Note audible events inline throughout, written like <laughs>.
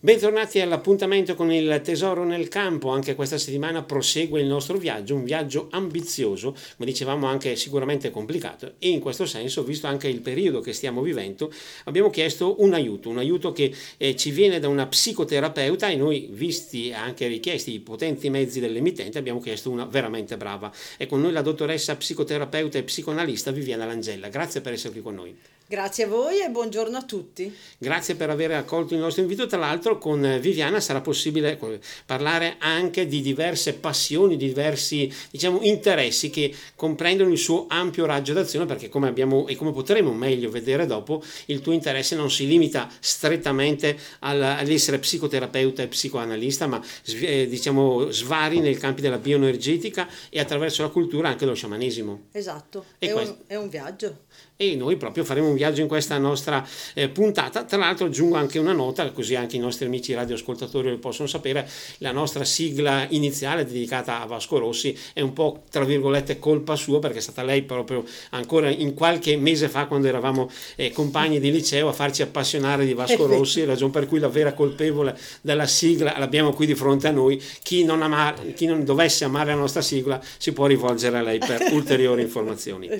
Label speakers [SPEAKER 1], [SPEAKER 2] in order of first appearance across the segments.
[SPEAKER 1] Bentornati all'appuntamento con il Tesoro nel campo, anche questa settimana prosegue il nostro viaggio, un viaggio ambizioso, ma dicevamo anche sicuramente complicato e in questo senso, visto anche il periodo che stiamo vivendo, abbiamo chiesto un aiuto, un aiuto che eh, ci viene da una psicoterapeuta e noi, visti anche richiesti i potenti mezzi dell'emittente, abbiamo chiesto una veramente brava. È con noi la dottoressa psicoterapeuta e psicoanalista Viviana Langella, grazie per essere qui con noi.
[SPEAKER 2] Grazie a voi e buongiorno a tutti.
[SPEAKER 1] Grazie per aver accolto il nostro invito. Tra l'altro con Viviana sarà possibile parlare anche di diverse passioni, di diversi diciamo, interessi che comprendono il suo ampio raggio d'azione perché come abbiamo e come potremo meglio vedere dopo, il tuo interesse non si limita strettamente all'essere psicoterapeuta e psicoanalista, ma eh, diciamo svari nei campi della bioenergetica e attraverso la cultura anche dello sciamanesimo.
[SPEAKER 2] Esatto, è, questo... un, è un viaggio
[SPEAKER 1] e noi proprio faremo un viaggio in questa nostra eh, puntata. Tra l'altro aggiungo anche una nota, così anche i nostri amici radioascoltatori lo possono sapere, la nostra sigla iniziale dedicata a Vasco Rossi è un po' tra virgolette colpa sua perché è stata lei proprio ancora in qualche mese fa quando eravamo eh, compagni di liceo a farci appassionare di Vasco <laughs> Rossi, ragione per cui la vera colpevole della sigla l'abbiamo qui di fronte a noi. Chi non, amar, chi non dovesse amare la nostra sigla si può rivolgere a lei per <laughs> ulteriori informazioni.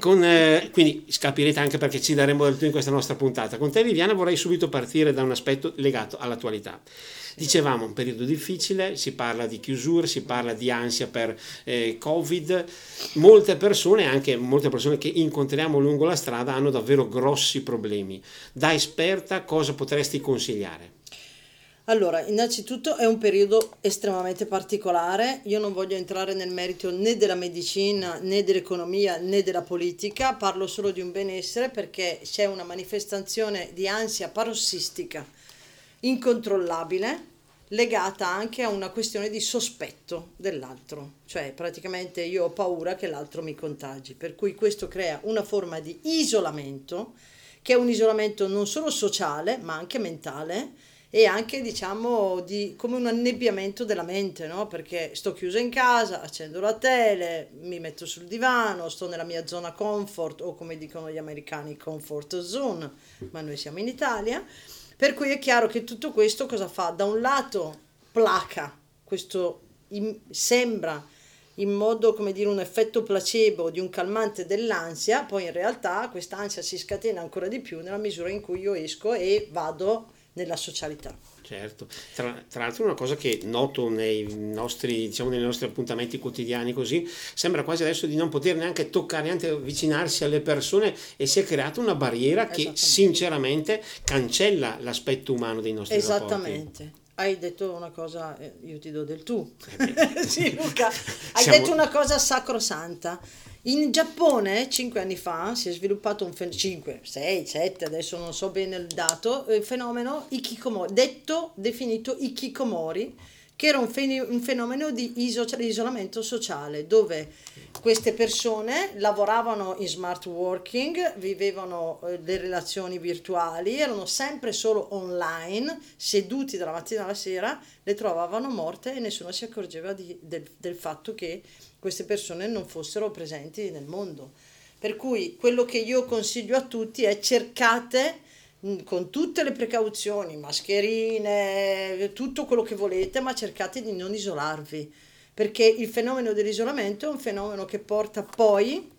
[SPEAKER 1] Con, eh, quindi quindi capirete anche perché ci daremo del tu in questa nostra puntata. Con te Viviana vorrei subito partire da un aspetto legato all'attualità. Dicevamo un periodo difficile, si parla di chiusure, si parla di ansia per eh, Covid, molte persone, anche molte persone che incontriamo lungo la strada, hanno davvero grossi problemi. Da esperta cosa potresti consigliare?
[SPEAKER 2] Allora, innanzitutto è un periodo estremamente particolare, io non voglio entrare nel merito né della medicina né dell'economia né della politica, parlo solo di un benessere perché c'è una manifestazione di ansia parossistica incontrollabile legata anche a una questione di sospetto dell'altro, cioè praticamente io ho paura che l'altro mi contagi, per cui questo crea una forma di isolamento che è un isolamento non solo sociale ma anche mentale e anche diciamo di, come un annebbiamento della mente, no? perché sto chiusa in casa, accendo la tele, mi metto sul divano, sto nella mia zona comfort o come dicono gli americani comfort zone, ma noi siamo in Italia, per cui è chiaro che tutto questo cosa fa? Da un lato placa, questo in, sembra in modo come dire un effetto placebo di un calmante dell'ansia, poi in realtà quest'ansia si scatena ancora di più nella misura in cui io esco e vado nella socialità.
[SPEAKER 1] Certo, tra, tra, l'altro una cosa che noto nei nostri, diciamo, nei nostri appuntamenti quotidiani così, sembra quasi adesso di non poter neanche toccare, neanche avvicinarsi alle persone e si è creata una barriera che sinceramente cancella l'aspetto umano dei nostri
[SPEAKER 2] Esattamente. Rapporti. Hai detto una cosa, eh, io ti do del tu. Eh <laughs> sì, Luca, hai Siamo... detto una cosa sacrosanta. In Giappone, cinque anni fa, si è sviluppato un fenomeno, 5, 6, 7, adesso non so bene il dato, il fenomeno Ikikomori, detto, definito Ikikomori, che era un, fen- un fenomeno di iso- isolamento sociale, dove queste persone lavoravano in smart working, vivevano eh, le relazioni virtuali, erano sempre solo online, seduti dalla mattina alla sera, le trovavano morte e nessuno si accorgeva di, del, del fatto che queste persone non fossero presenti nel mondo. Per cui quello che io consiglio a tutti è cercate con tutte le precauzioni, mascherine, tutto quello che volete, ma cercate di non isolarvi, perché il fenomeno dell'isolamento è un fenomeno che porta poi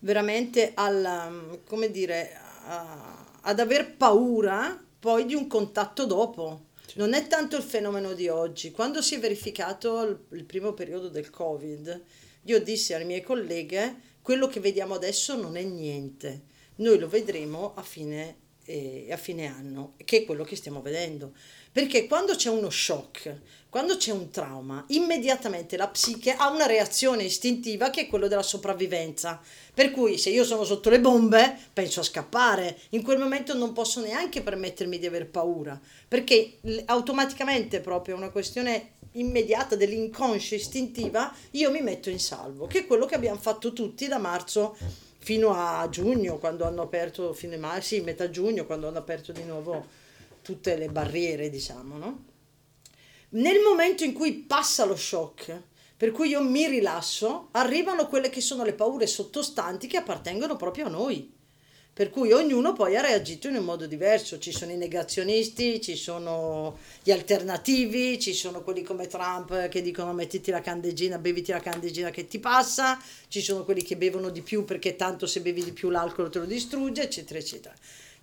[SPEAKER 2] veramente al, mm, come dire, a, ad aver paura poi di un contatto dopo. Non è tanto il fenomeno di oggi. Quando si è verificato il, il primo periodo del Covid, io dissi alle mie colleghe, quello che vediamo adesso non è niente, noi lo vedremo a fine, eh, a fine anno, che è quello che stiamo vedendo. Perché quando c'è uno shock, quando c'è un trauma, immediatamente la psiche ha una reazione istintiva che è quella della sopravvivenza. Per cui se io sono sotto le bombe, penso a scappare. In quel momento non posso neanche permettermi di aver paura, perché automaticamente proprio una questione immediata dell'inconscia istintiva, io mi metto in salvo, che è quello che abbiamo fatto tutti da marzo fino a giugno, quando hanno aperto, fine marzo, sì, metà giugno, quando hanno aperto di nuovo tutte le barriere, diciamo, no? Nel momento in cui passa lo shock, per cui io mi rilasso, arrivano quelle che sono le paure sottostanti che appartengono proprio a noi. Per cui ognuno poi ha reagito in un modo diverso. Ci sono i negazionisti, ci sono gli alternativi, ci sono quelli come Trump che dicono mettiti la candeggina, beviti la candeggina che ti passa, ci sono quelli che bevono di più perché tanto se bevi di più l'alcol te lo distrugge, eccetera, eccetera.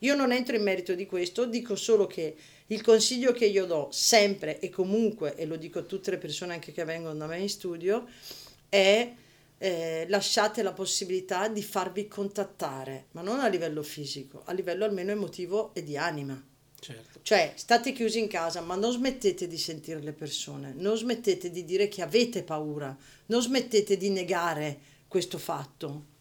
[SPEAKER 2] Io non entro in merito di questo, dico solo che il consiglio che io do sempre e comunque, e lo dico a tutte le persone anche che vengono da me in studio, è eh, lasciate la possibilità di farvi contattare, ma non a livello fisico, a livello almeno emotivo e di anima. Certo. Cioè, state chiusi in casa, ma non smettete di sentire le persone, non smettete di dire che avete paura, non smettete di negare questo fatto.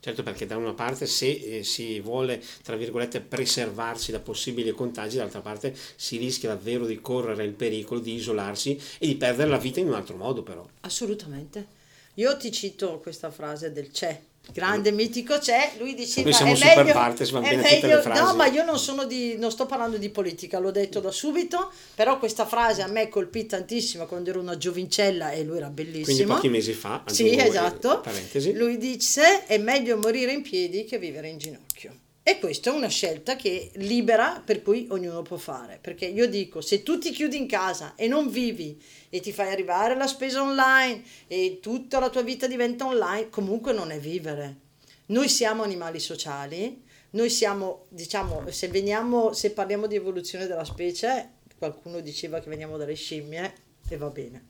[SPEAKER 1] Certo, perché da una parte se eh, si vuole, tra virgolette, preservarsi da possibili contagi, dall'altra parte si rischia davvero di correre il pericolo di isolarsi e di perdere la vita in un altro modo però.
[SPEAKER 2] Assolutamente. Io ti cito questa frase del c'è, grande mitico c'è, lui diceva
[SPEAKER 1] Noi siamo
[SPEAKER 2] è
[SPEAKER 1] super
[SPEAKER 2] meglio,
[SPEAKER 1] partes, va
[SPEAKER 2] è
[SPEAKER 1] bene
[SPEAKER 2] meglio,
[SPEAKER 1] tutte le frasi.
[SPEAKER 2] no ma io non sono di, non sto parlando di politica, l'ho detto da subito, però questa frase a me colpì tantissimo quando ero una giovincella e lui era bellissimo.
[SPEAKER 1] Quindi pochi mesi fa,
[SPEAKER 2] sì esatto,
[SPEAKER 1] parentesi.
[SPEAKER 2] lui disse è meglio morire in piedi che vivere in ginocchio. E questa è una scelta che libera per cui ognuno può fare, perché io dico, se tu ti chiudi in casa e non vivi e ti fai arrivare la spesa online e tutta la tua vita diventa online, comunque non è vivere. Noi siamo animali sociali, noi siamo, diciamo, se veniamo, se parliamo di evoluzione della specie, qualcuno diceva che veniamo dalle scimmie e va bene.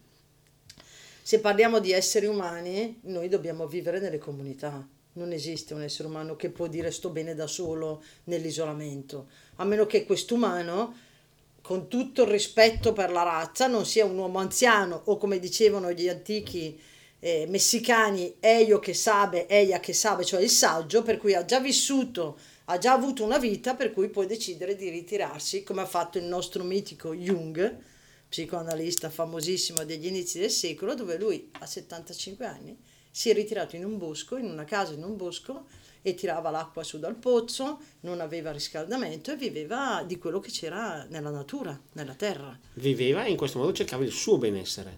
[SPEAKER 2] Se parliamo di esseri umani, noi dobbiamo vivere nelle comunità non esiste un essere umano che può dire sto bene da solo nell'isolamento, a meno che quest'umano, con tutto il rispetto per la razza, non sia un uomo anziano o come dicevano gli antichi eh, messicani, eio che sabe, eia che sabe, cioè il saggio, per cui ha già vissuto, ha già avuto una vita, per cui può decidere di ritirarsi, come ha fatto il nostro mitico Jung, psicoanalista famosissimo degli inizi del secolo, dove lui a 75 anni si è ritirato in un bosco, in una casa in un bosco e tirava l'acqua su dal pozzo, non aveva riscaldamento e viveva di quello che c'era nella natura, nella terra.
[SPEAKER 1] Viveva e in questo modo cercava il suo benessere.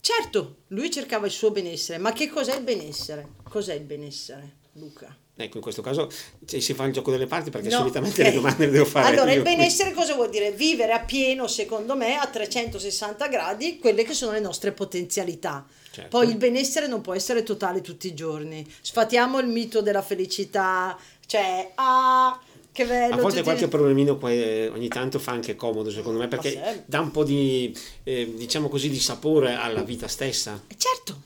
[SPEAKER 2] Certo, lui cercava il suo benessere, ma che cos'è il benessere? Cos'è il benessere, Luca?
[SPEAKER 1] Ecco, in questo caso cioè, si fa il gioco delle parti perché no, solitamente okay. le domande le devo fare.
[SPEAKER 2] Allora,
[SPEAKER 1] io.
[SPEAKER 2] il benessere cosa vuol dire? Vivere a pieno, secondo me, a 360 gradi, quelle che sono le nostre potenzialità. Certo. Poi il benessere non può essere totale tutti i giorni. Sfatiamo il mito della felicità, cioè, ah, che bello.
[SPEAKER 1] A volte qualche problemino eh, ogni tanto fa anche comodo, secondo me, perché dà un po' di, eh, diciamo così, di sapore alla vita stessa.
[SPEAKER 2] Eh, certo,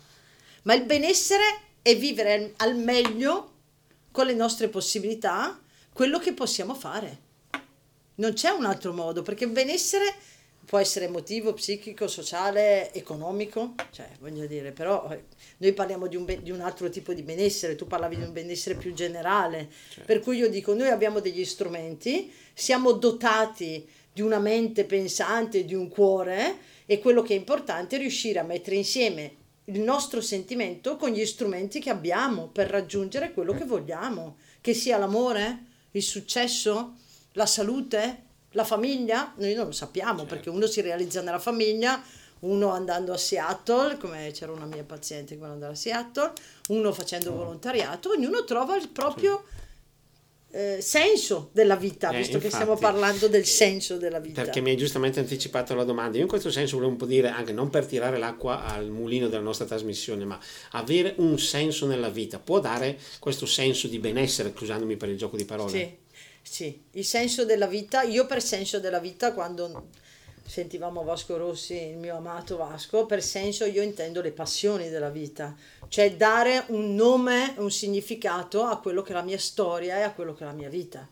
[SPEAKER 2] ma il benessere è vivere al meglio con le nostre possibilità quello che possiamo fare. Non c'è un altro modo, perché il benessere può essere emotivo, psichico, sociale, economico, cioè voglio dire, però eh, noi parliamo di un, di un altro tipo di benessere, tu parlavi di un benessere più generale, certo. per cui io dico, noi abbiamo degli strumenti, siamo dotati di una mente pensante, di un cuore e quello che è importante è riuscire a mettere insieme il nostro sentimento con gli strumenti che abbiamo per raggiungere quello che vogliamo, che sia l'amore, il successo, la salute, la famiglia, noi non lo sappiamo certo. perché uno si realizza nella famiglia, uno andando a Seattle, come c'era una mia paziente voleva andare a Seattle, uno facendo volontariato, ognuno trova il proprio eh, senso della vita, eh, visto infatti, che stiamo parlando del senso della vita.
[SPEAKER 1] Perché mi hai giustamente anticipato la domanda. Io in questo senso volevo un po' dire, anche non per tirare l'acqua al mulino della nostra trasmissione, ma avere un senso nella vita può dare questo senso di benessere, scusandomi per il gioco di parole.
[SPEAKER 2] Sì, sì. Il senso della vita, io per senso della vita quando sentivamo Vasco Rossi, il mio amato Vasco, per senso io intendo le passioni della vita, cioè dare un nome, un significato a quello che è la mia storia e a quello che è la mia vita.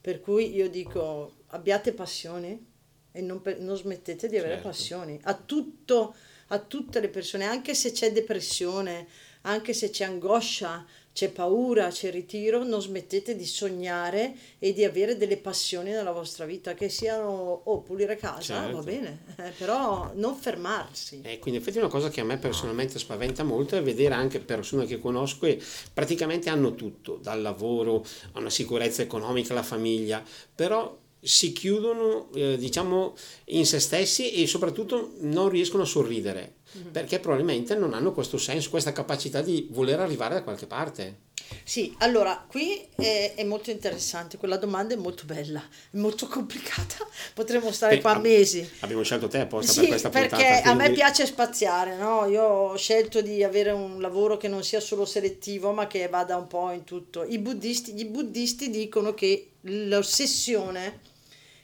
[SPEAKER 2] Per cui io dico abbiate passioni e non, non smettete di avere certo. passioni a, tutto, a tutte le persone, anche se c'è depressione, anche se c'è angoscia, c'è paura, c'è ritiro, non smettete di sognare e di avere delle passioni nella vostra vita, che siano o oh, pulire casa, certo. va bene, eh, però non fermarsi.
[SPEAKER 1] Eh, quindi effetti una cosa che a me personalmente spaventa molto è vedere anche persone che conosco e praticamente hanno tutto, dal lavoro a una sicurezza economica, alla famiglia, però si chiudono eh, diciamo in se stessi e soprattutto non riescono a sorridere. Perché probabilmente non hanno questo senso, questa capacità di voler arrivare da qualche parte.
[SPEAKER 2] Sì, allora qui è, è, molto interessante, quella domanda è molto bella, è molto complicata, <laughs> potremmo stare Beh, qua mesi.
[SPEAKER 1] Abbiamo scelto te apposta
[SPEAKER 2] sì,
[SPEAKER 1] per questa
[SPEAKER 2] perché
[SPEAKER 1] puntata.
[SPEAKER 2] Perché quindi... a me piace spaziare, no? Io ho scelto di avere un lavoro che non sia solo selettivo, ma che vada un po' in tutto. I buddisti, I buddisti dicono che l'ossessione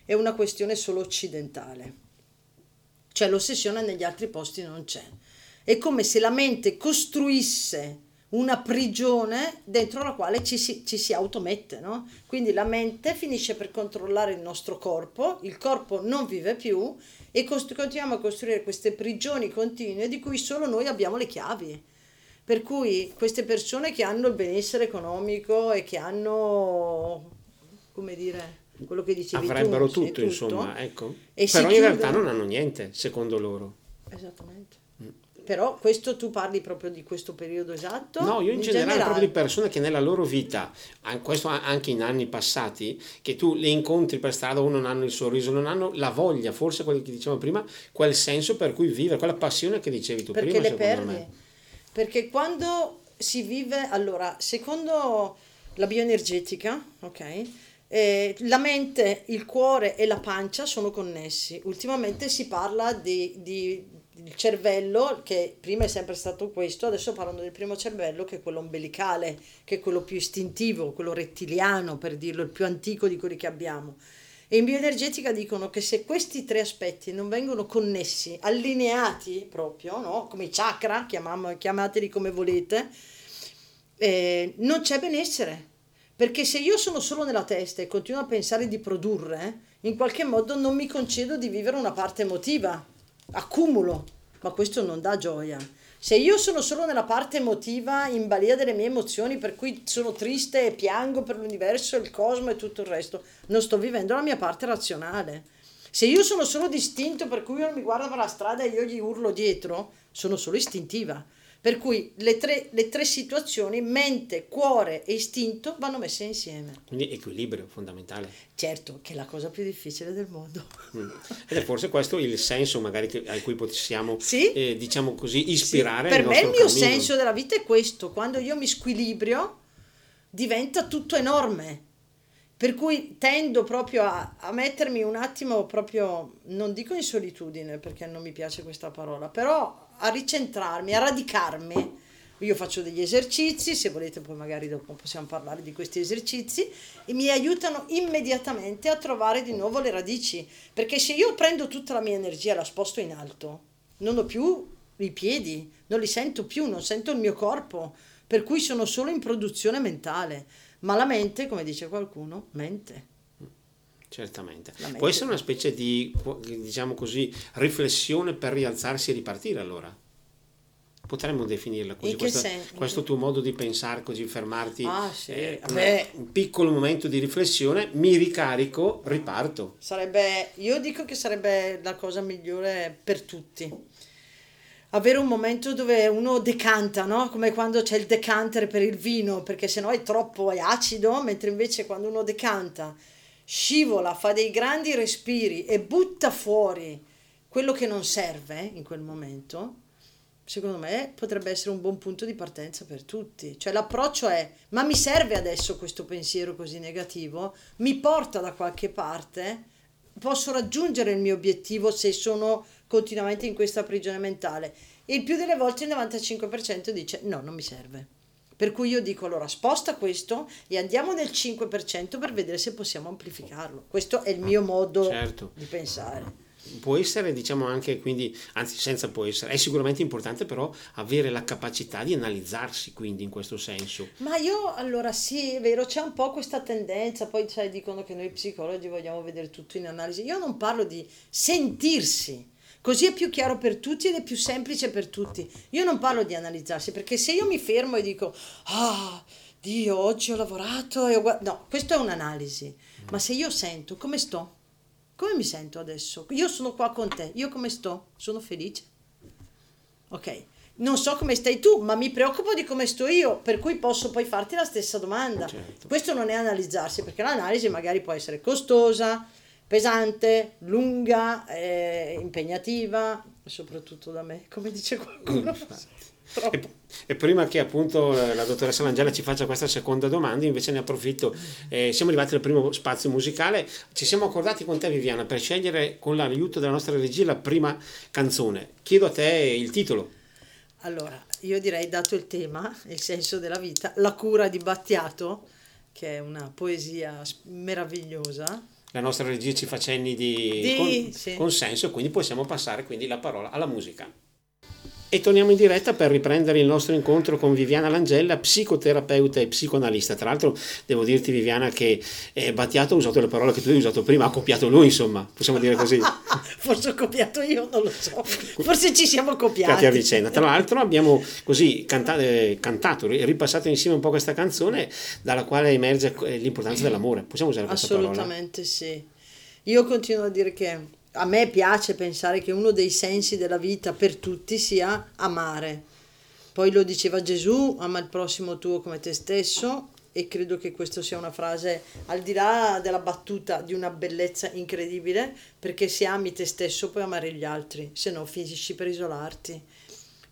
[SPEAKER 2] è una questione solo occidentale, cioè l'ossessione negli altri posti non c'è. È come se la mente costruisse una prigione dentro la quale ci si, ci si automette, no? Quindi la mente finisce per controllare il nostro corpo, il corpo non vive più e cost- continuiamo a costruire queste prigioni continue di cui solo noi abbiamo le chiavi. Per cui queste persone che hanno il benessere economico e che hanno, come dire, quello che dicevi
[SPEAKER 1] avrebbero
[SPEAKER 2] tu,
[SPEAKER 1] tutto, tutto, insomma, ecco.
[SPEAKER 2] E
[SPEAKER 1] Però in realtà non hanno niente, secondo loro.
[SPEAKER 2] Esattamente. Mm però questo tu parli proprio di questo periodo esatto?
[SPEAKER 1] No, io in, in generale, generale, proprio di persone che nella loro vita, questo anche in anni passati, che tu le incontri per strada o non hanno il sorriso, non hanno la voglia, forse quello che dicevamo prima, quel senso per cui vivere, quella passione che dicevi tu
[SPEAKER 2] Perché
[SPEAKER 1] prima.
[SPEAKER 2] Perché le perdi. Me. Perché quando si vive, allora, secondo la bioenergetica, ok? Eh, la mente, il cuore e la pancia sono connessi. Ultimamente si parla di, di il cervello, che prima è sempre stato questo, adesso parlano del primo cervello che è quello ombelicale, che è quello più istintivo, quello rettiliano per dirlo, il più antico di quelli che abbiamo. E in bioenergetica dicono che se questi tre aspetti non vengono connessi, allineati proprio, no? come i chakra, chiamiamo, chiamateli come volete, eh, non c'è benessere. Perché se io sono solo nella testa e continuo a pensare di produrre, in qualche modo non mi concedo di vivere una parte emotiva accumulo, ma questo non dà gioia. Se io sono solo nella parte emotiva, in balia delle mie emozioni, per cui sono triste e piango per l'universo, il cosmo e tutto il resto, non sto vivendo la mia parte razionale. Se io sono solo distinto, per cui uno mi guarda per la strada e io gli urlo dietro, sono solo istintiva. Per cui le tre, le tre, situazioni, mente, cuore e istinto, vanno messe insieme.
[SPEAKER 1] Quindi equilibrio fondamentale.
[SPEAKER 2] Certo, che è la cosa più difficile del mondo.
[SPEAKER 1] Mm. Ed è forse questo il senso magari che, a cui possiamo, sì? eh, diciamo così, ispirare.
[SPEAKER 2] Sì. Per me il mio cammino. senso della vita è questo, quando io mi squilibrio diventa tutto enorme. Per cui tendo proprio a, a mettermi un attimo proprio, non dico in solitudine perché non mi piace questa parola, però a ricentrarmi, a radicarmi. Io faccio degli esercizi, se volete poi magari dopo possiamo parlare di questi esercizi, e mi aiutano immediatamente a trovare di nuovo le radici, perché se io prendo tutta la mia energia e la sposto in alto, non ho più i piedi, non li sento più, non sento il mio corpo, per cui sono solo in produzione mentale, ma la mente, come dice qualcuno, mente.
[SPEAKER 1] Certamente. Può essere una specie di, diciamo così, riflessione per rialzarsi e ripartire allora? Potremmo definirla così, questo, questo, tuo modo di pensare, così fermarti,
[SPEAKER 2] ah, sì.
[SPEAKER 1] eh, un piccolo momento di riflessione, mi ricarico, riparto.
[SPEAKER 2] Sarebbe, io dico che sarebbe la cosa migliore per tutti. Avere un momento dove uno decanta, no? Come quando c'è il decanter per il vino, perché sennò è troppo è acido, mentre invece quando uno decanta scivola, fa dei grandi respiri e butta fuori quello che non serve in quel momento, secondo me potrebbe essere un buon punto di partenza per tutti. Cioè l'approccio è, ma mi serve adesso questo pensiero così negativo? Mi porta da qualche parte? Posso raggiungere il mio obiettivo se sono continuamente in questa prigione mentale? E il più delle volte il 95% dice no, non mi serve. Per cui io dico allora sposta questo e andiamo nel 5% per vedere se possiamo amplificarlo. Questo è il mio modo
[SPEAKER 1] certo.
[SPEAKER 2] di pensare
[SPEAKER 1] può essere diciamo anche quindi anzi senza può essere è sicuramente importante però avere la capacità di analizzarsi quindi in questo senso
[SPEAKER 2] ma io allora sì è vero c'è un po' questa tendenza poi sai dicono che noi psicologi vogliamo vedere tutto in analisi io non parlo di sentirsi Così è più chiaro per tutti ed è più semplice per tutti. Io non parlo di analizzarsi, perché se io mi fermo e dico, ah, Dio, oggi ho lavorato e ho guardato... No, questo è un'analisi. Ma se io sento, come sto? Come mi sento adesso? Io sono qua con te, io come sto? Sono felice? Ok, non so come stai tu, ma mi preoccupo di come sto io, per cui posso poi farti la stessa domanda. Certo. Questo non è analizzarsi, perché l'analisi magari può essere costosa, pesante, lunga, eh, impegnativa, soprattutto da me, come dice qualcuno. <laughs>
[SPEAKER 1] E, e, prima che appunto eh, la dottoressa Langella ci faccia questa seconda domanda, invece ne approfitto, eh, siamo arrivati al primo spazio musicale, ci siamo accordati con te Viviana per scegliere con l'aiuto della nostra regia la prima canzone. Chiedo a te il titolo.
[SPEAKER 2] Allora, io direi dato il tema, il senso della vita, La cura di Battiato, che è una poesia meravigliosa.
[SPEAKER 1] La nostra regia ci fa cenni di, di con, consenso, quindi possiamo passare quindi la parola alla musica. E torniamo in diretta per riprendere il nostro incontro con Viviana Langella, psicoterapeuta e psicoanalista. Tra l'altro devo dirti Viviana che eh, Battiato ha usato le parole che tu hai usato prima, ha copiato lui insomma, possiamo dire così. <laughs>
[SPEAKER 2] Forse ho copiato io, non lo so. Forse ci siamo copiati.
[SPEAKER 1] a vicenda. Tra l'altro abbiamo così canta- eh, cantato, ripassato insieme un po' questa canzone dalla quale emerge eh, l'importanza dell'amore. Possiamo usare questa
[SPEAKER 2] parola? Assolutamente sì. Io continuo a dire che a me piace pensare che uno dei sensi della vita per tutti sia amare. Poi lo diceva Gesù, ama il prossimo tuo come te stesso e credo che questa sia una frase al di là della battuta di una bellezza incredibile, perché se ami te stesso puoi amare gli altri, se no finisci per isolarti.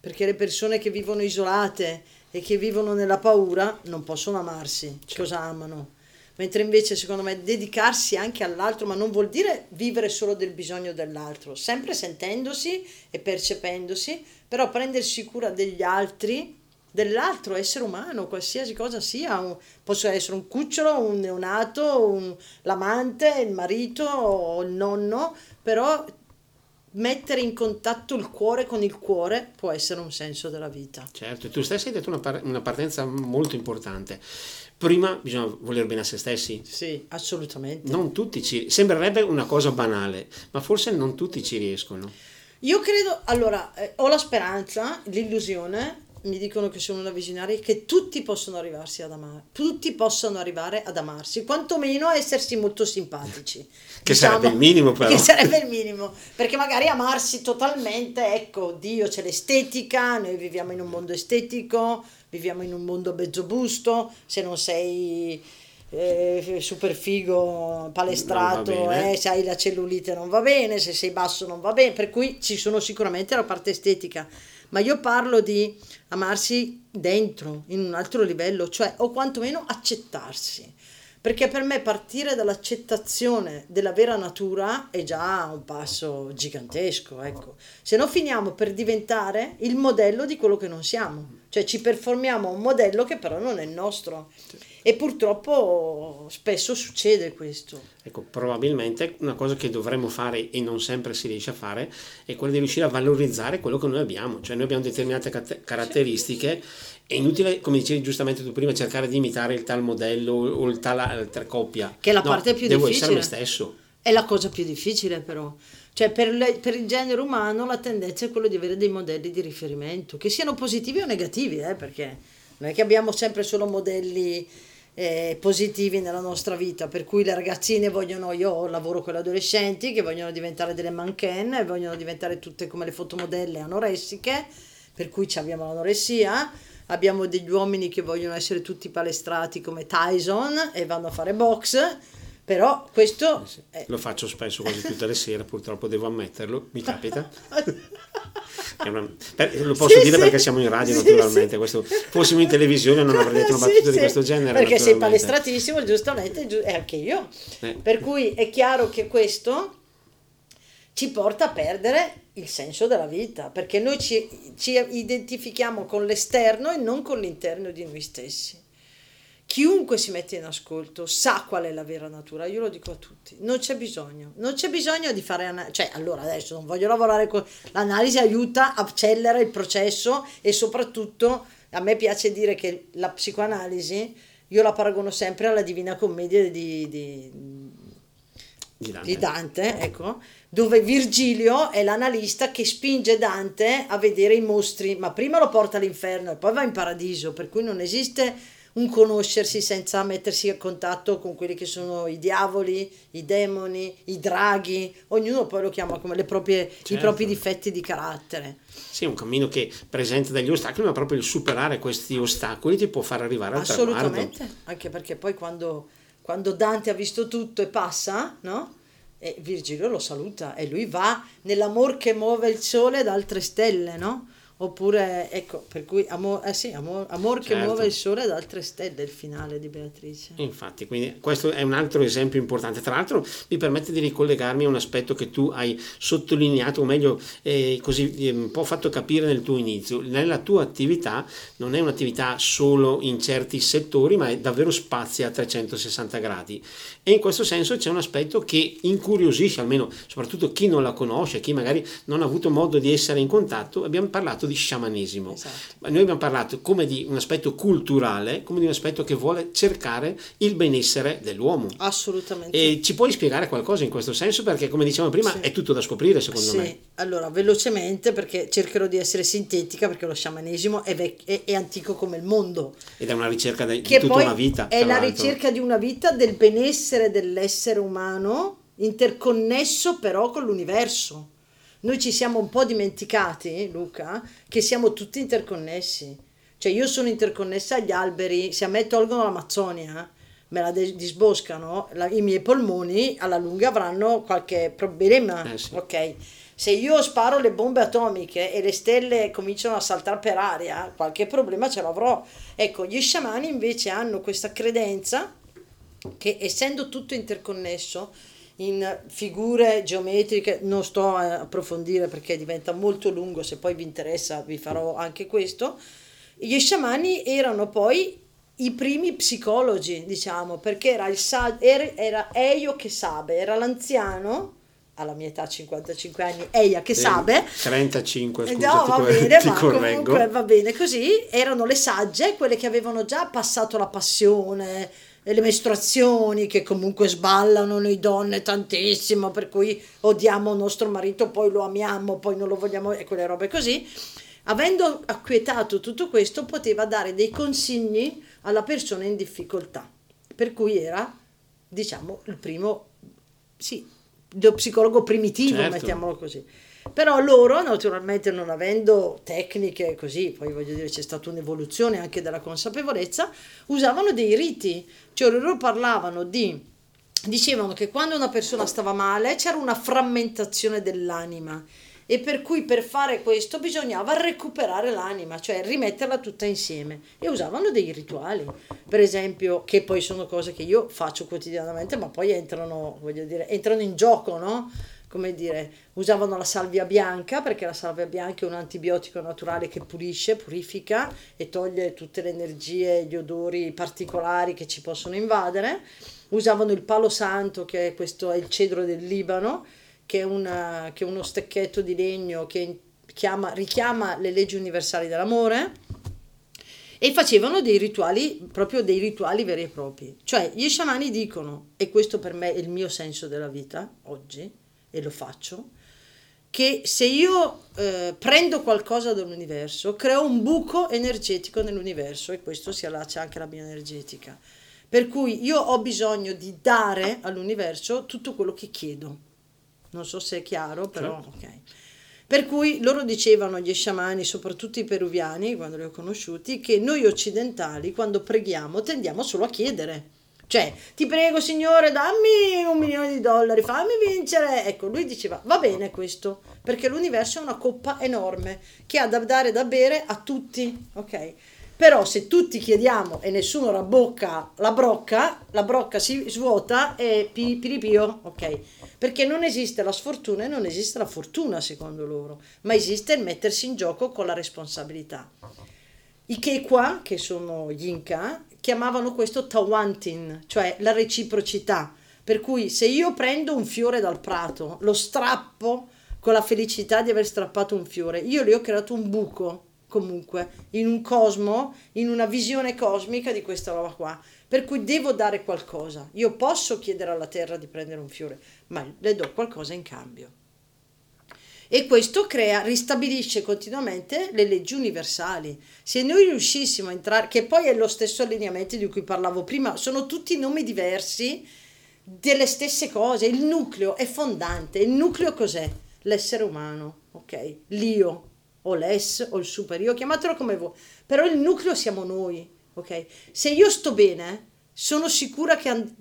[SPEAKER 2] Perché le persone che vivono isolate e che vivono nella paura non possono amarsi. Certo. Cosa amano? Mentre invece secondo me dedicarsi anche all'altro, ma non vuol dire vivere solo del bisogno dell'altro, sempre sentendosi e percependosi, però prendersi cura degli altri, dell'altro essere umano, qualsiasi cosa sia, un, posso essere un cucciolo, un neonato, un, l'amante, il marito o il nonno, però mettere in contatto il cuore con il cuore può essere un senso della vita.
[SPEAKER 1] Certo, tu stessa hai detto una, par- una partenza molto importante prima bisogna voler bene a se stessi.
[SPEAKER 2] Sì, assolutamente.
[SPEAKER 1] Non tutti ci sembrerebbe una cosa banale, ma forse non tutti ci riescono.
[SPEAKER 2] Io credo, allora, eh, ho la speranza, l'illusione, mi dicono che sono una visionaria, che tutti possono arrivarsi ad amare, tutti possono arrivare ad amarsi, quantomeno a essersi molto simpatici. <laughs>
[SPEAKER 1] che diciamo, sarebbe il minimo però.
[SPEAKER 2] Che sarebbe il minimo, perché magari amarsi totalmente, ecco, Dio c'è l'estetica, noi viviamo in un mondo estetico, viviamo in un mondo mezzo busto, se non sei eh, super figo, palestrato, eh, se hai la cellulite non va bene, se sei basso non va bene, per cui ci sono sicuramente la parte estetica, ma io parlo di amarsi dentro, in un altro livello, cioè o quantomeno accettarsi. Perché per me partire dall'accettazione della vera natura è già un passo gigantesco, ecco. Se no finiamo per diventare il modello di quello che non siamo, cioè ci performiamo un modello che però non è il nostro. E purtroppo spesso succede questo.
[SPEAKER 1] Ecco, probabilmente una cosa che dovremmo fare e non sempre si riesce a fare è quella di riuscire a valorizzare quello che noi abbiamo, cioè noi abbiamo determinate caratteristiche è inutile, come dicevi giustamente tu prima, cercare di imitare il tal modello o il tal, tal coppia.
[SPEAKER 2] Che è la no, parte più
[SPEAKER 1] devo
[SPEAKER 2] difficile.
[SPEAKER 1] Devo essere me stesso.
[SPEAKER 2] È la cosa più difficile però. Cioè per, le, per, il genere umano la tendenza è quella di avere dei modelli di riferimento, che siano positivi o negativi, eh, perché non è che abbiamo sempre solo modelli eh, positivi nella nostra vita, per cui le ragazzine vogliono, io lavoro con le adolescenti che vogliono diventare delle manchen vogliono diventare tutte come le fotomodelle anoressiche, per cui abbiamo l'anoressia abbiamo degli uomini che vogliono essere tutti palestrati come Tyson e vanno a fare box, però questo...
[SPEAKER 1] Eh sì, è... Lo faccio spesso quasi tutte le sere, purtroppo devo ammetterlo, mi capita. <laughs> Una... lo posso sì, dire sì. perché siamo in radio naturalmente, questo... fossimo in televisione non avrei detto una battuta di questo genere.
[SPEAKER 2] Perché sei palestratissimo, giustamente, e anche io. Eh. Per cui è chiaro che questo ci porta a perdere il senso della vita, perché noi ci, ci identifichiamo con l'esterno e non con l'interno di noi stessi. Chiunque si mette in ascolto sa qual è la vera natura, io lo dico a tutti, non c'è bisogno, non c'è bisogno di fare analisi, cioè allora adesso non voglio lavorare con l'analisi, aiuta, accelera il processo e soprattutto a me piace dire che la psicoanalisi io la paragono sempre alla Divina Commedia di, di,
[SPEAKER 1] di Dante,
[SPEAKER 2] di Dante ecco, dove Virgilio è l'analista che spinge Dante a vedere i mostri, ma prima lo porta all'inferno e poi va in paradiso, per cui non esiste un conoscersi senza mettersi a contatto con quelli che sono i diavoli, i demoni, i draghi, ognuno poi lo chiama come proprie, certo. i propri difetti di carattere.
[SPEAKER 1] Sì, è un cammino che presenta degli ostacoli, ma proprio il superare questi ostacoli ti può far arrivare al
[SPEAKER 2] Assolutamente,
[SPEAKER 1] traguardo.
[SPEAKER 2] anche perché poi quando, quando Dante ha visto tutto e passa, no? E Virgilio lo saluta e lui va nell'amor che muove il sole da altre stelle, no? Oppure, ecco, per cui amor, eh sì, amor, amor che
[SPEAKER 1] Certo.
[SPEAKER 2] muove il sole ad altre stelle, il finale di Beatrice.
[SPEAKER 1] Infatti, quindi questo è un altro esempio importante. Tra l'altro mi permette di ricollegarmi a un aspetto che tu hai sottolineato, o meglio, eh, così eh, un po' fatto capire nel tuo inizio. Nella tua attività non è un'attività solo in certi settori, ma è davvero spazia a 360 gradi. E in questo senso c'è un aspetto che incuriosisce, almeno soprattutto chi non la conosce, chi magari non ha avuto modo di essere in contatto. Abbiamo parlato di sciamanesimo.
[SPEAKER 2] Esatto.
[SPEAKER 1] Ma Noi abbiamo parlato come di un aspetto culturale, come di un aspetto che vuole cercare il benessere dell'uomo.
[SPEAKER 2] Assolutamente.
[SPEAKER 1] E ci puoi spiegare qualcosa in questo senso? Perché, come dicevamo prima,
[SPEAKER 2] Sì.
[SPEAKER 1] è tutto da scoprire, secondo
[SPEAKER 2] Sì,
[SPEAKER 1] me.
[SPEAKER 2] allora velocemente perché cercherò di essere sintetica perché lo sciamanesimo è, vec- è- è antico come il mondo.
[SPEAKER 1] Ed è una ricerca de- di tutta una vita.
[SPEAKER 2] è la
[SPEAKER 1] l'altro.
[SPEAKER 2] ricerca di una vita del benessere dell'essere umano interconnesso però con l'universo. Noi ci siamo un po' dimenticati, Luca, che siamo tutti interconnessi. Cioè io sono interconnessa agli alberi, se a me tolgono l'Amazzonia, me la disboscano, la- i miei polmoni alla lunga avranno qualche problema.
[SPEAKER 1] Eh sì.
[SPEAKER 2] Ok. Se io sparo le bombe atomiche e le stelle cominciano a saltare per aria, qualche problema ce l'avrò. Ecco, gli sciamani invece hanno questa credenza che essendo tutto interconnesso in figure geometriche, non sto a approfondire perché diventa molto lungo, se poi vi interessa vi farò anche questo, gli sciamani erano poi i primi psicologi, diciamo, perché era, il sa- era, era Eio che sabe, era l'anziano, alla mia età 55 anni, Eia che sabe,
[SPEAKER 1] 35, scusa,
[SPEAKER 2] No, va bene, <laughs> ma
[SPEAKER 1] correggo.
[SPEAKER 2] comunque va bene così. Erano le sagge, quelle che avevano già passato la passione, e le mestruazioni che comunque sballano noi donne tantissimo, per cui odiamo nostro marito, poi lo amiamo, poi non lo vogliamo, e quelle robe così. Avendo acquietato tutto questo, poteva dare dei consigli alla persona in difficoltà. Per cui era, diciamo, il primo, sì, lo psicologo primitivo,
[SPEAKER 1] Certo.
[SPEAKER 2] mettiamolo così. Però loro, naturalmente, non avendo tecniche così, poi voglio dire, c'è stata un'evoluzione anche della consapevolezza, usavano dei riti, cioè loro parlavano di, dicevano che quando una persona stava male c'era una frammentazione dell'anima e per cui per fare questo bisognava recuperare l'anima, cioè rimetterla tutta insieme e usavano dei rituali, per esempio, che poi sono cose che io faccio quotidianamente, ma poi entrano, voglio dire, entrano in gioco, no? Come dire, usavano la salvia bianca perché la salvia bianca è un antibiotico naturale che pulisce, purifica e toglie tutte le energie, gli odori particolari che ci possono invadere. Usavano il palo santo, che è questo è il cedro del Libano, che è, una- che è uno stecchetto di legno che chiama- richiama le leggi universali dell'amore e facevano dei rituali, proprio dei rituali veri e propri. Cioè gli sciamani dicono, e questo per me è il mio senso della vita oggi, e lo faccio, che se io eh, prendo qualcosa dall'universo, creo un buco energetico nell'universo e questo si allaccia anche alla bioenergetica. Per cui io ho bisogno di dare all'universo tutto quello che chiedo. Non so se è chiaro, però ok. Per cui loro dicevano, gli sciamani, soprattutto i peruviani, quando li ho conosciuti, che noi occidentali, quando preghiamo, tendiamo solo a chiedere. Cioè, ti prego signore, dammi un milione di dollari, fammi vincere. Ecco, lui diceva, va bene questo, perché l'universo è una coppa enorme che ha da dare da bere a tutti, ok? Però se tutti chiediamo e nessuno rabbocca la brocca, la brocca si svuota e pi, piripio, ok? Perché non esiste la sfortuna e non esiste la fortuna secondo loro, ma esiste il mettersi in gioco con la responsabilità. I Quechua, che sono gli Inca, chiamavano questo Tawantin, cioè la reciprocità. Per cui se io prendo un fiore dal prato, lo strappo con la felicità di aver strappato un fiore, io le ho creato un buco comunque in un cosmo, in una visione cosmica di questa roba qua. Per cui devo dare qualcosa. Io posso chiedere alla terra di prendere un fiore, ma le do qualcosa in cambio. E questo crea, ristabilisce continuamente le leggi universali. Se noi riuscissimo a entrare, che poi è lo stesso allineamento di cui parlavo prima, sono tutti nomi diversi delle stesse cose. Il nucleo è fondante. Il nucleo cos'è? L'essere umano, ok? L'io o l'ess o il superio, chiamatelo come vuoi. Però il nucleo siamo noi, ok? Se io sto bene, sono sicura che an-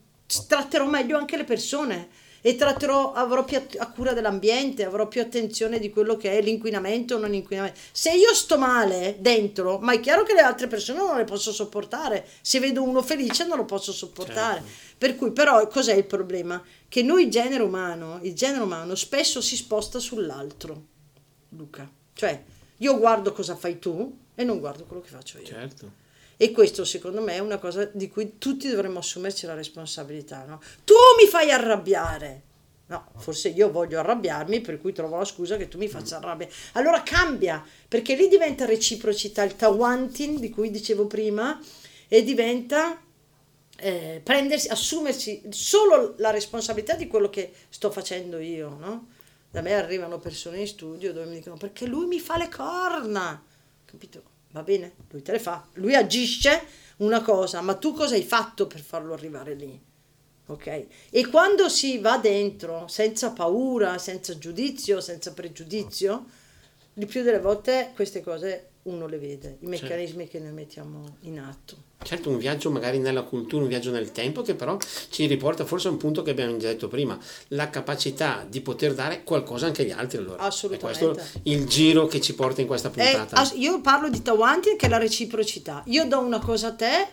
[SPEAKER 2] tratterò meglio anche le persone e tratterò, avrò più a cura dell'ambiente, avrò più attenzione di quello che è l'inquinamento o non inquinamento. Se io sto male dentro, ma è chiaro che le altre persone non le posso sopportare. Se vedo uno felice non lo posso sopportare. Certo. Per cui però cos'è il problema? Che noi genere umano, il genere umano spesso si sposta sull'altro. Luca. Cioè, io guardo cosa fai tu e non guardo quello che faccio io.
[SPEAKER 1] Certo.
[SPEAKER 2] E questo secondo me è una cosa di cui tutti dovremmo assumerci la responsabilità. No? Tu mi fai arrabbiare. No, forse io voglio arrabbiarmi, per cui trovo la scusa che tu mi faccia arrabbiare. Allora cambia, perché lì diventa reciprocità, il tawantin di cui dicevo prima, e diventa eh, prendersi, assumersi solo la responsabilità di quello che sto facendo io. No? Da me arrivano persone in studio dove mi dicono perché lui mi fa le corna, capito? Va bene, lui te le fa, lui agisce una cosa, ma tu cosa hai fatto per farlo arrivare lì? Ok? E quando si va dentro senza paura, senza giudizio, senza pregiudizio, di più delle volte queste cose uno le vede, i meccanismi certo. che noi mettiamo in atto.
[SPEAKER 1] Certo, un viaggio magari nella cultura, un viaggio nel tempo che però ci riporta forse a un punto che abbiamo già detto prima, la capacità di poter dare qualcosa anche agli altri. Allora.
[SPEAKER 2] Assolutamente.
[SPEAKER 1] È questo il giro che ci porta in questa puntata.
[SPEAKER 2] È, io parlo di Tawanti che è la reciprocità. Io do una cosa a te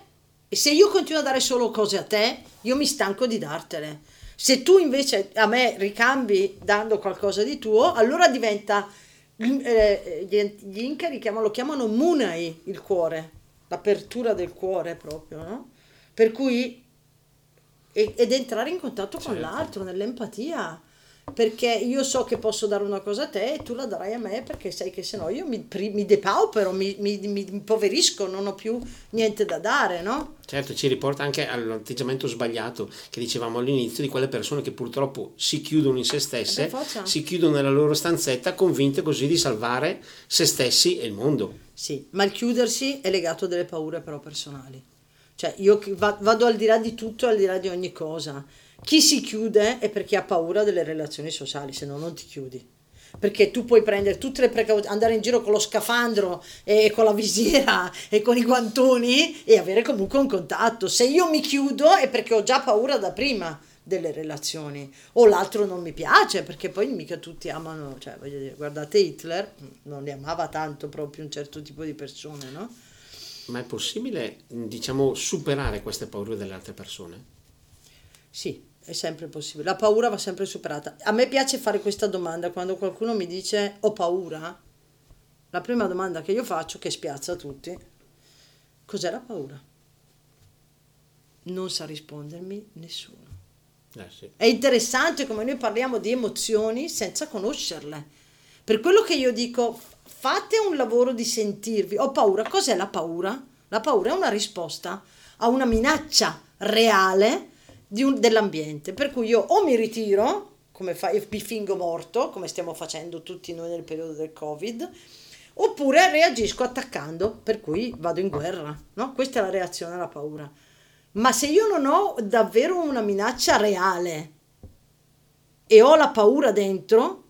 [SPEAKER 2] e se io continuo a dare solo cose a te, io mi stanco di dartele. Se tu invece a me ricambi dando qualcosa di tuo, allora diventa eh, gli Inca lo chiamano Munai il cuore, l'apertura del cuore proprio, no? Per cui ed entrare in contatto con certo. l'altro, nell'empatia perché io so che posso dare una cosa a te e tu la darai a me perché sai che se no io mi, mi depaupero, mi, mi, mi, impoverisco, non ho più niente da dare, no?
[SPEAKER 1] Certo, ci riporta anche all'atteggiamento sbagliato che dicevamo all'inizio di quelle persone che purtroppo si chiudono in se stesse, si chiudono nella loro stanzetta convinte così di salvare se stessi e il mondo.
[SPEAKER 2] Sì, ma il chiudersi è legato a delle paure però personali. Cioè io vado al di là di tutto, al di là di ogni cosa chi si chiude è perché ha paura delle relazioni sociali, se no non ti chiudi. Perché tu puoi prendere tutte le precauzioni, andare in giro con lo scafandro e con la visiera e con i guantoni e avere comunque un contatto. Se io mi chiudo è perché ho già paura da prima delle relazioni o l'altro non mi piace perché poi mica tutti amano, cioè voglio dire, guardate Hitler non li amava tanto proprio un certo tipo di persone, no?
[SPEAKER 1] Ma è possibile, diciamo, superare queste paure delle altre persone?
[SPEAKER 2] Sì, è sempre possibile. La paura va sempre superata. A me piace fare questa domanda quando qualcuno mi dice ho paura. La prima domanda che io faccio, che spiazza tutti, cos'è la paura? Non sa rispondermi nessuno.
[SPEAKER 1] Eh sì.
[SPEAKER 2] È interessante come noi parliamo di emozioni senza conoscerle. Per quello che io dico, fate un lavoro di sentirvi. Ho paura. Cos'è la paura? La paura è una risposta a una minaccia reale un, dell'ambiente. Per cui io o mi ritiro, come fa, mi fingo morto, come stiamo facendo tutti noi nel periodo del Covid, oppure reagisco attaccando, per cui vado in guerra. No? Questa è la reazione alla paura. Ma se io non ho davvero una minaccia reale e ho la paura dentro,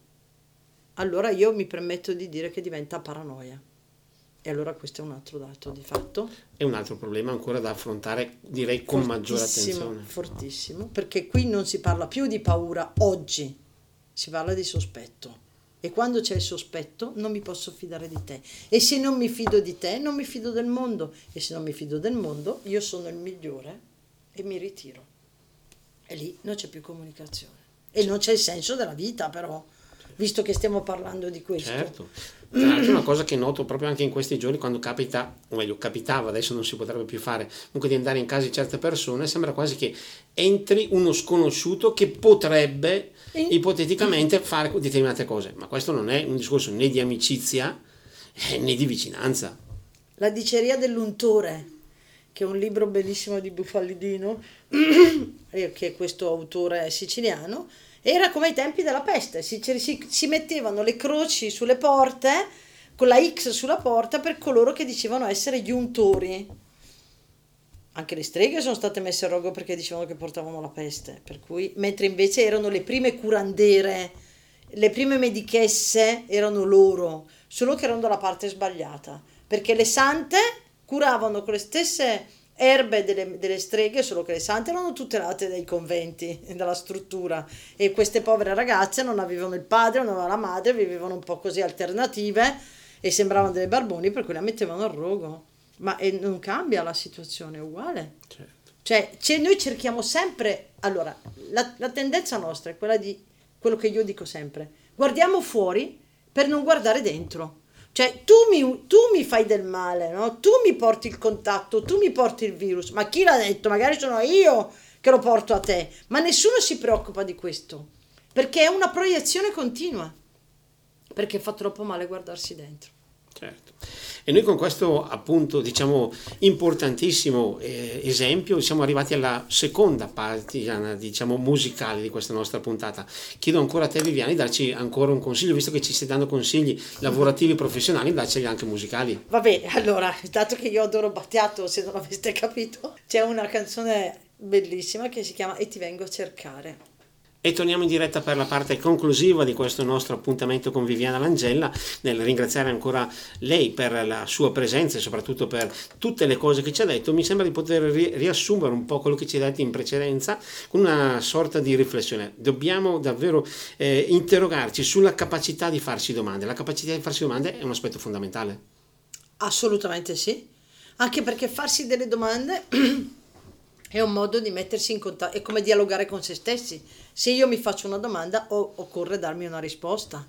[SPEAKER 2] allora io mi permetto di dire che diventa paranoia. E allora questo è un altro dato di fatto.
[SPEAKER 1] È un altro problema ancora da affrontare, direi, con maggiore attenzione.
[SPEAKER 2] Fortissimo, perché qui non si parla più di paura oggi, si parla di sospetto. E quando c'è il sospetto non mi posso fidare di te. E se non mi fido di te, non mi fido del mondo. E se non mi fido del mondo, io sono il migliore e mi ritiro. E lì non c'è più comunicazione. E non c'è il senso della vita, però, visto che stiamo parlando di questo.
[SPEAKER 1] Certo. Tra l'altro una cosa che noto proprio anche in questi giorni quando capita, o meglio capitava, adesso non si potrebbe più fare, comunque di andare in casa di certe persone, sembra quasi che entri uno sconosciuto che potrebbe ipoteticamente fare determinate cose, ma questo non è un discorso né di amicizia eh, né di vicinanza.
[SPEAKER 2] La diceria dell'untore, che è un libro bellissimo di Buffalidino, <clears throat> che è questo autore siciliano, era come ai tempi della peste, si, si, si mettevano le croci sulle porte, con la X sulla porta per coloro che dicevano essere gli untori. Anche le streghe sono state messe a rogo perché dicevano che portavano la peste, per cui, mentre invece erano le prime curandere, le prime medichesse erano loro, solo che erano dalla parte sbagliata, perché le sante curavano con le stesse erbe delle, delle, streghe, solo che le sante erano tutelate dai conventi, dalla struttura e queste povere ragazze non avevano il padre, non avevano la madre, vivevano un po' così alternative e sembravano delle barboni per cui la mettevano al rogo. Ma non cambia la situazione, è uguale. Certo. Cioè, cioè, noi cerchiamo sempre, allora, la, la tendenza nostra è quella di quello che io dico sempre, guardiamo fuori per non guardare dentro. Cioè, tu mi, tu mi, fai del male, no? Tu mi porti il contatto, tu mi porti il virus. Ma chi l'ha detto? Magari sono io che lo porto a te. Ma nessuno si preoccupa di questo. Perché è una proiezione continua. Perché fa troppo male guardarsi dentro.
[SPEAKER 1] E noi con questo appunto diciamo importantissimo eh, esempio siamo arrivati alla seconda parte diciamo musicale di questa nostra puntata. Chiedo ancora a te Viviani di darci ancora un consiglio, visto che ci stai dando consigli lavorativi professionali, darceli anche musicali.
[SPEAKER 2] Va bene, allora, dato che io adoro Battiato, se non aveste capito, c'è una canzone bellissima che si chiama E ti vengo a cercare.
[SPEAKER 1] E torniamo in diretta per la parte conclusiva di questo nostro appuntamento con Viviana Langella, nel ringraziare ancora lei per la sua presenza e soprattutto per tutte le cose che ci ha detto. Mi sembra di poter riassumere un po' quello che ci ha detto in precedenza con una sorta di riflessione. Dobbiamo davvero eh, interrogarci sulla capacità di farsi domande. La capacità di farsi domande è un aspetto fondamentale.
[SPEAKER 2] Assolutamente sì, anche perché farsi delle domande <clears throat> è un modo di mettersi in contatto, è come dialogare con se stessi. Se io mi faccio una domanda o, occorre darmi una risposta.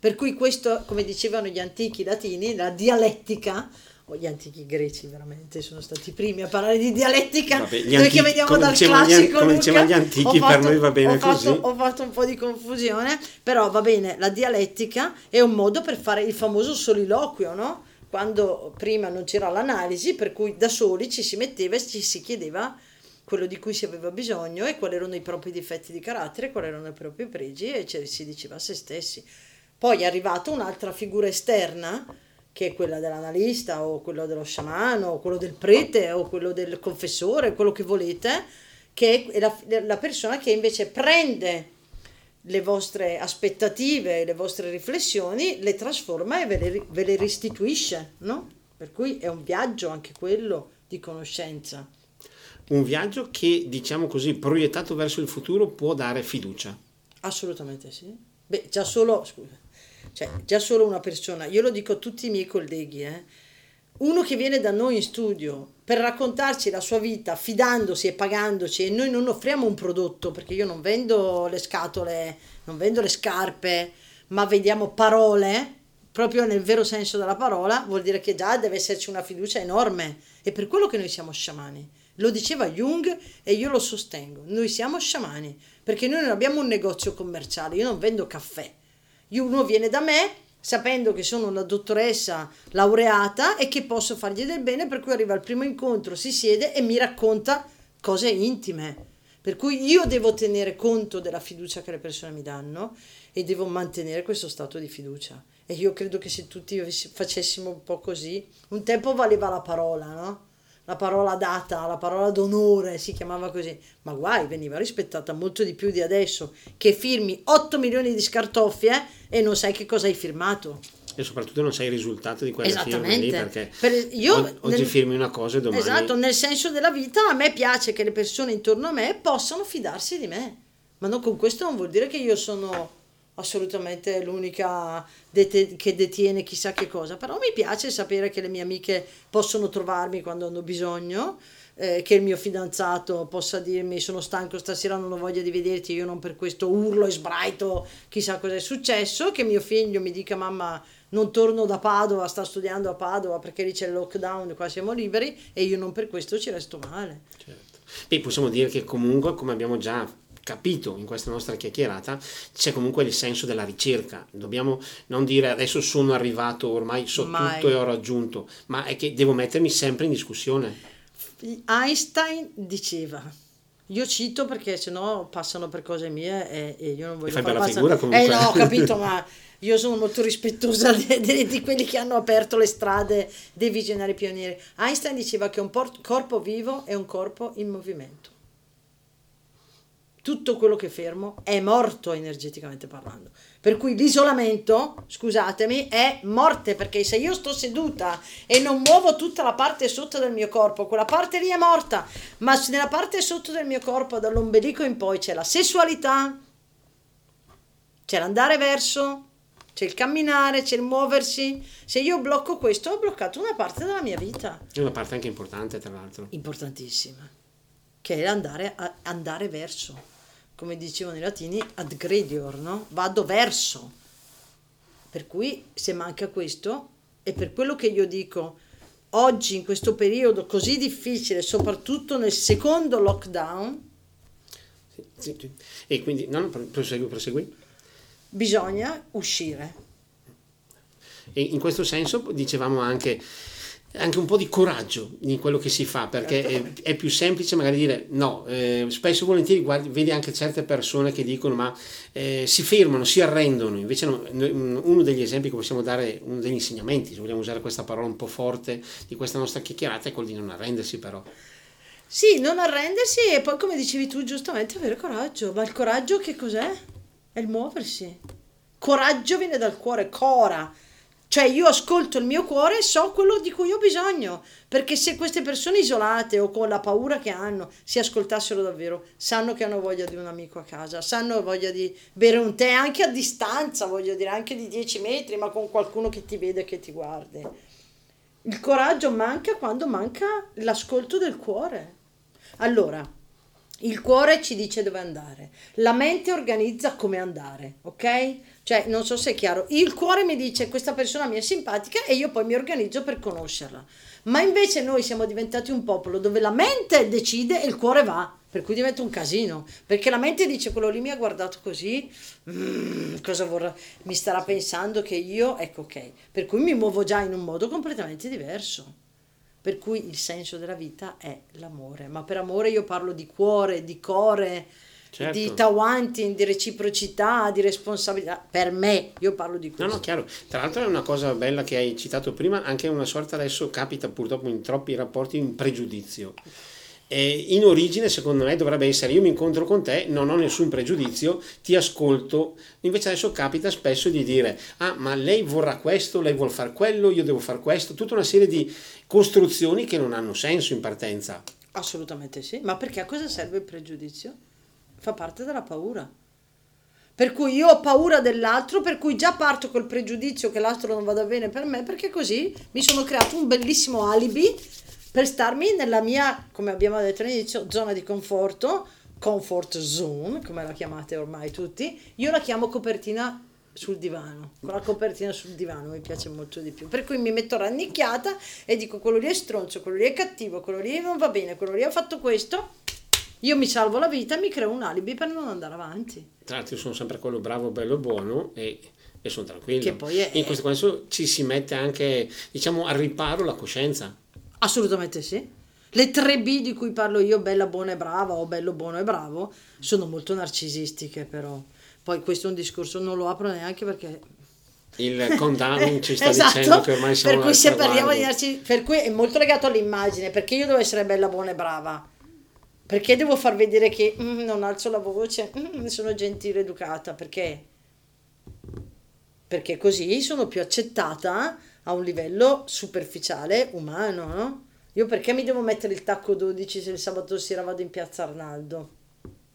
[SPEAKER 2] Per cui questo, come dicevano gli antichi latini, la dialettica, o gli antichi greci veramente sono stati i primi a parlare di dialettica, Vabbè, noi antichi, che veniamo dal classico,
[SPEAKER 1] come dicevano gli antichi, fatto, per noi va bene
[SPEAKER 2] così. ho fatto un po' di confusione, però va bene, la dialettica è un modo per fare il famoso soliloquio, no? Quando prima non c'era l'analisi, per cui da soli ci si metteva e ci si chiedeva quello di cui si aveva bisogno e quali erano i propri difetti di carattere, quali erano i propri pregi e si diceva a se stessi. Poi è arrivata un'altra figura esterna, che è quella dell'analista o quello dello sciamano o quello del prete o quello del confessore, quello che volete, che è la, la persona che invece prende le vostre aspettative, le vostre riflessioni, le trasforma e ve le, ve le restituisce, no? Per cui è un viaggio anche quello di conoscenza
[SPEAKER 1] un viaggio che, diciamo così, proiettato verso il futuro può dare fiducia.
[SPEAKER 2] Assolutamente sì. Beh, già solo, scusa, cioè, già solo una persona, io lo dico a tutti i miei colleghi, eh, uno che viene da noi in studio per raccontarci la sua vita fidandosi e pagandoci e noi non offriamo un prodotto perché io non vendo le scatole, non vendo le scarpe, ma vendiamo parole proprio nel vero senso della parola, vuol dire che già deve esserci una fiducia enorme. È per quello che noi siamo sciamani. Lo diceva Jung e io lo sostengo. Noi siamo sciamani perché noi non abbiamo un negozio commerciale, io non vendo caffè. Uno viene da me sapendo che sono una dottoressa laureata e che posso fargli del bene, per cui arriva al primo incontro, si siede e mi racconta cose intime. Per cui io devo tenere conto della fiducia che le persone mi danno e devo mantenere questo stato di fiducia. E io credo che se tutti facessimo un po' così, un tempo valeva la parola, no? La parola data, la parola d'onore, si chiamava così, ma guai, veniva rispettata molto di più di adesso, che firmi 8 milioni di scartoffie e non sai che cosa hai firmato.
[SPEAKER 1] E soprattutto non sai il risultato di quella firma lì, perché per, io, oggi nel, firmi una cosa e domani...
[SPEAKER 2] Esatto, nel senso della vita a me piace che le persone intorno a me possano fidarsi di me, ma non con questo non vuol dire che io sono assolutamente l'unica det- che detiene chissà che cosa, però mi piace sapere che le mie amiche possono trovarmi quando hanno bisogno, eh, che il mio fidanzato possa dirmi sono stanco stasera, non ho voglia di vederti, io non per questo urlo e sbraito chissà cosa è successo, che mio figlio mi dica mamma non torno da Padova, sta studiando a Padova perché lì c'è il lockdown, qua siamo liberi e io non per questo ci resto male.
[SPEAKER 1] Certo. Beh, possiamo dire che comunque, come abbiamo già capito in questa nostra chiacchierata c'è comunque il senso della ricerca. Dobbiamo non dire adesso sono arrivato, ormai so Mai. tutto e ho raggiunto, ma è che devo mettermi sempre in discussione.
[SPEAKER 2] Einstein diceva io cito perché sennò passano per cose mie e, e io non voglio
[SPEAKER 1] fare fai bella figura comunque.
[SPEAKER 2] Eh no, ho <laughs> capito, ma io sono molto rispettosa di, di, di, quelli che hanno aperto le strade dei visionari pionieri. Einstein diceva che un por- corpo vivo è un corpo in movimento. Tutto quello che fermo è morto energeticamente parlando. Per cui l'isolamento, scusatemi, è morte perché se io sto seduta e non muovo tutta la parte sotto del mio corpo, quella parte lì è morta, ma nella parte sotto del mio corpo, dall'ombelico in poi, c'è la sessualità, c'è l'andare verso, c'è il camminare, c'è il muoversi. Se io blocco questo, ho bloccato una parte della mia vita.
[SPEAKER 1] È una parte anche importante, tra l'altro.
[SPEAKER 2] Importantissima, che è andare, andare verso come dicevano i latini, ad gredior, no? Vado verso. Per cui se manca questo, e per quello che io dico, oggi in questo periodo così difficile, soprattutto nel secondo lockdown,
[SPEAKER 1] sì, sì, sì. e quindi, no, prosegui, prosegui.
[SPEAKER 2] Bisogna uscire.
[SPEAKER 1] E in questo senso dicevamo anche anche un po' di coraggio in quello che si fa, perché certo. è, è, più semplice magari dire no, eh, spesso e volentieri guardi, vedi anche certe persone che dicono ma eh, si fermano, si arrendono, invece no, uno degli esempi che possiamo dare, uno degli insegnamenti, se vogliamo usare questa parola un po' forte di questa nostra chiacchierata, è quello di non arrendersi però.
[SPEAKER 2] Sì, non arrendersi e poi come dicevi tu giustamente avere coraggio, ma il coraggio che cos'è? È il muoversi. Coraggio viene dal cuore, cora cioè io ascolto il mio cuore e so quello di cui ho bisogno, perché se queste persone isolate o con la paura che hanno si ascoltassero davvero, sanno che hanno voglia di un amico a casa, sanno voglia di bere un tè anche a distanza, voglio dire, anche di 10 metri, ma con qualcuno che ti vede e che ti guardi. Il coraggio manca quando manca l'ascolto del cuore. Allora, il cuore ci dice dove andare, la mente organizza come andare, ok? Cioè, non so se è chiaro, il cuore mi dice questa persona mi è simpatica e io poi mi organizzo per conoscerla. Ma invece noi siamo diventati un popolo dove la mente decide e il cuore va, per cui diventa un casino, perché la mente dice quello lì mi ha guardato così, mm, cosa vorrà, mi starà pensando che io, ecco ok, per cui mi muovo già in un modo completamente diverso. Per cui il senso della vita è l'amore, ma per amore io parlo di cuore, di core, certo. di tawanti, di reciprocità, di responsabilità. Per me, io parlo di questo.
[SPEAKER 1] No, no, chiaro. Tra l'altro è una cosa bella che hai citato prima, anche una sorta adesso capita purtroppo in troppi rapporti un pregiudizio. E in origine, secondo me, dovrebbe essere io mi incontro con te, non ho nessun pregiudizio, ti ascolto. Invece adesso capita spesso di dire, ah, ma lei vorrà questo, lei vuol fare quello, io devo fare questo, tutta una serie di costruzioni che non hanno senso in partenza.
[SPEAKER 2] Assolutamente sì, ma perché a cosa serve il pregiudizio? Fa parte della paura. Per cui io ho paura dell'altro, per cui già parto col pregiudizio che l'altro non vada bene per me, perché così mi sono creato un bellissimo alibi per starmi nella mia, come abbiamo detto all'inizio, zona di conforto, comfort zone, come la chiamate ormai tutti. Io la chiamo copertina sul divano, con la copertina sul divano mi piace molto di più. Per cui mi metto rannicchiata e dico quello lì è stronzo, quello lì è cattivo, quello lì non va bene, quello lì ha fatto questo io mi salvo la vita e mi creo un alibi per non andare avanti.
[SPEAKER 1] Tra l'altro io sono sempre quello bravo, bello, buono e, e sono tranquillo. Che poi è, In questo senso ci si mette anche, diciamo, al riparo la coscienza.
[SPEAKER 2] Assolutamente sì. Le tre B di cui parlo io, bella, buona e brava o bello, buono e bravo, sono molto narcisistiche però. Poi questo è un discorso, non lo apro neanche perché
[SPEAKER 1] il <laughs> condown ci sta esatto, dicendo che ormai siamo
[SPEAKER 2] per cui se parliamo di narcisismo per cui è molto legato all'immagine perché io devo essere bella buona e brava perché devo far vedere che mm, non alzo la voce, mm, sono gentile, educata? Perché? Perché così sono più accettata a un livello superficiale, umano, no? Io perché mi devo mettere il tacco 12 se il sabato sera vado in piazza Arnaldo?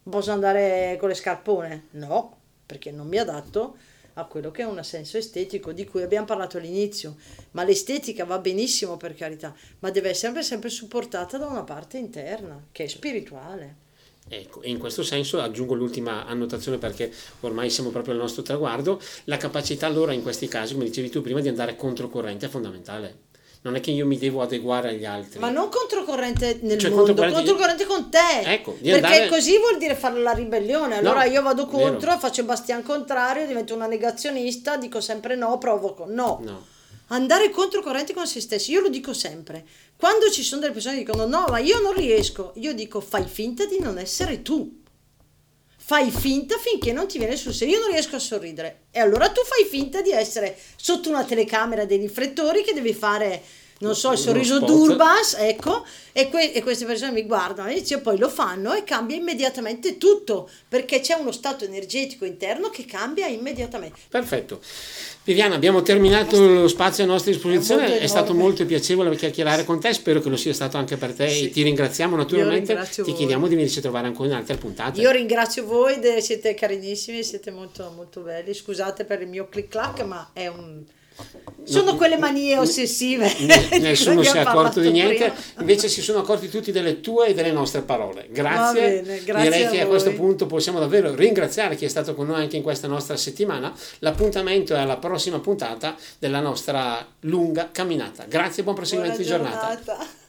[SPEAKER 2] Posso andare con le scarpone? No, perché non mi adatto a quello che è un senso estetico di cui abbiamo parlato all'inizio. Ma l'estetica va benissimo per carità, ma deve essere sempre supportata da una parte interna, che è spirituale.
[SPEAKER 1] Ecco, e in questo senso aggiungo l'ultima annotazione perché ormai siamo proprio al nostro traguardo, la capacità allora in questi casi, come dicevi tu prima, di andare controcorrente è fondamentale non è che io mi devo adeguare agli altri.
[SPEAKER 2] Ma non controcorrente nel cioè, mondo, controcorrente, controcorrente con te.
[SPEAKER 1] Ecco,
[SPEAKER 2] perché andare... così vuol dire fare la ribellione. Allora no, io vado contro, vero. faccio bastian contrario, divento una negazionista, dico sempre no, provoco. No. no. Andare controcorrente con se stessi, io lo dico sempre. Quando ci sono delle persone che dicono no, ma io non riesco, io dico fai finta di non essere tu. Fai finta finché non ti viene sul serio. Io non riesco a sorridere. E allora tu fai finta di essere sotto una telecamera dei riflettori che devi fare non so, il sorriso d'Urbas, ecco, e, que- e, queste persone mi guardano e poi lo fanno e cambia immediatamente tutto, perché c'è uno stato energetico interno che cambia immediatamente.
[SPEAKER 1] Perfetto. Viviana, abbiamo terminato lo spazio a nostra disposizione, è, è stato molto piacevole chiacchierare con te, spero che lo sia stato anche per te sì. e ti ringraziamo naturalmente, ti voi. chiediamo di venirci a trovare ancora in altre puntate.
[SPEAKER 2] Io ringrazio voi, siete carinissimi, siete molto, molto belli, scusate per il mio click clack ma è un sono quelle manie ossessive. <laughs>
[SPEAKER 1] Nessuno si è accorto di niente, prima. invece si sono accorti tutti delle tue e delle nostre parole. Grazie.
[SPEAKER 2] Bene, grazie
[SPEAKER 1] Direi
[SPEAKER 2] a
[SPEAKER 1] che a questo punto possiamo davvero ringraziare chi è stato con noi anche in questa nostra settimana. L'appuntamento è alla prossima puntata della nostra lunga camminata. Grazie e buon proseguimento di giornata. giornata.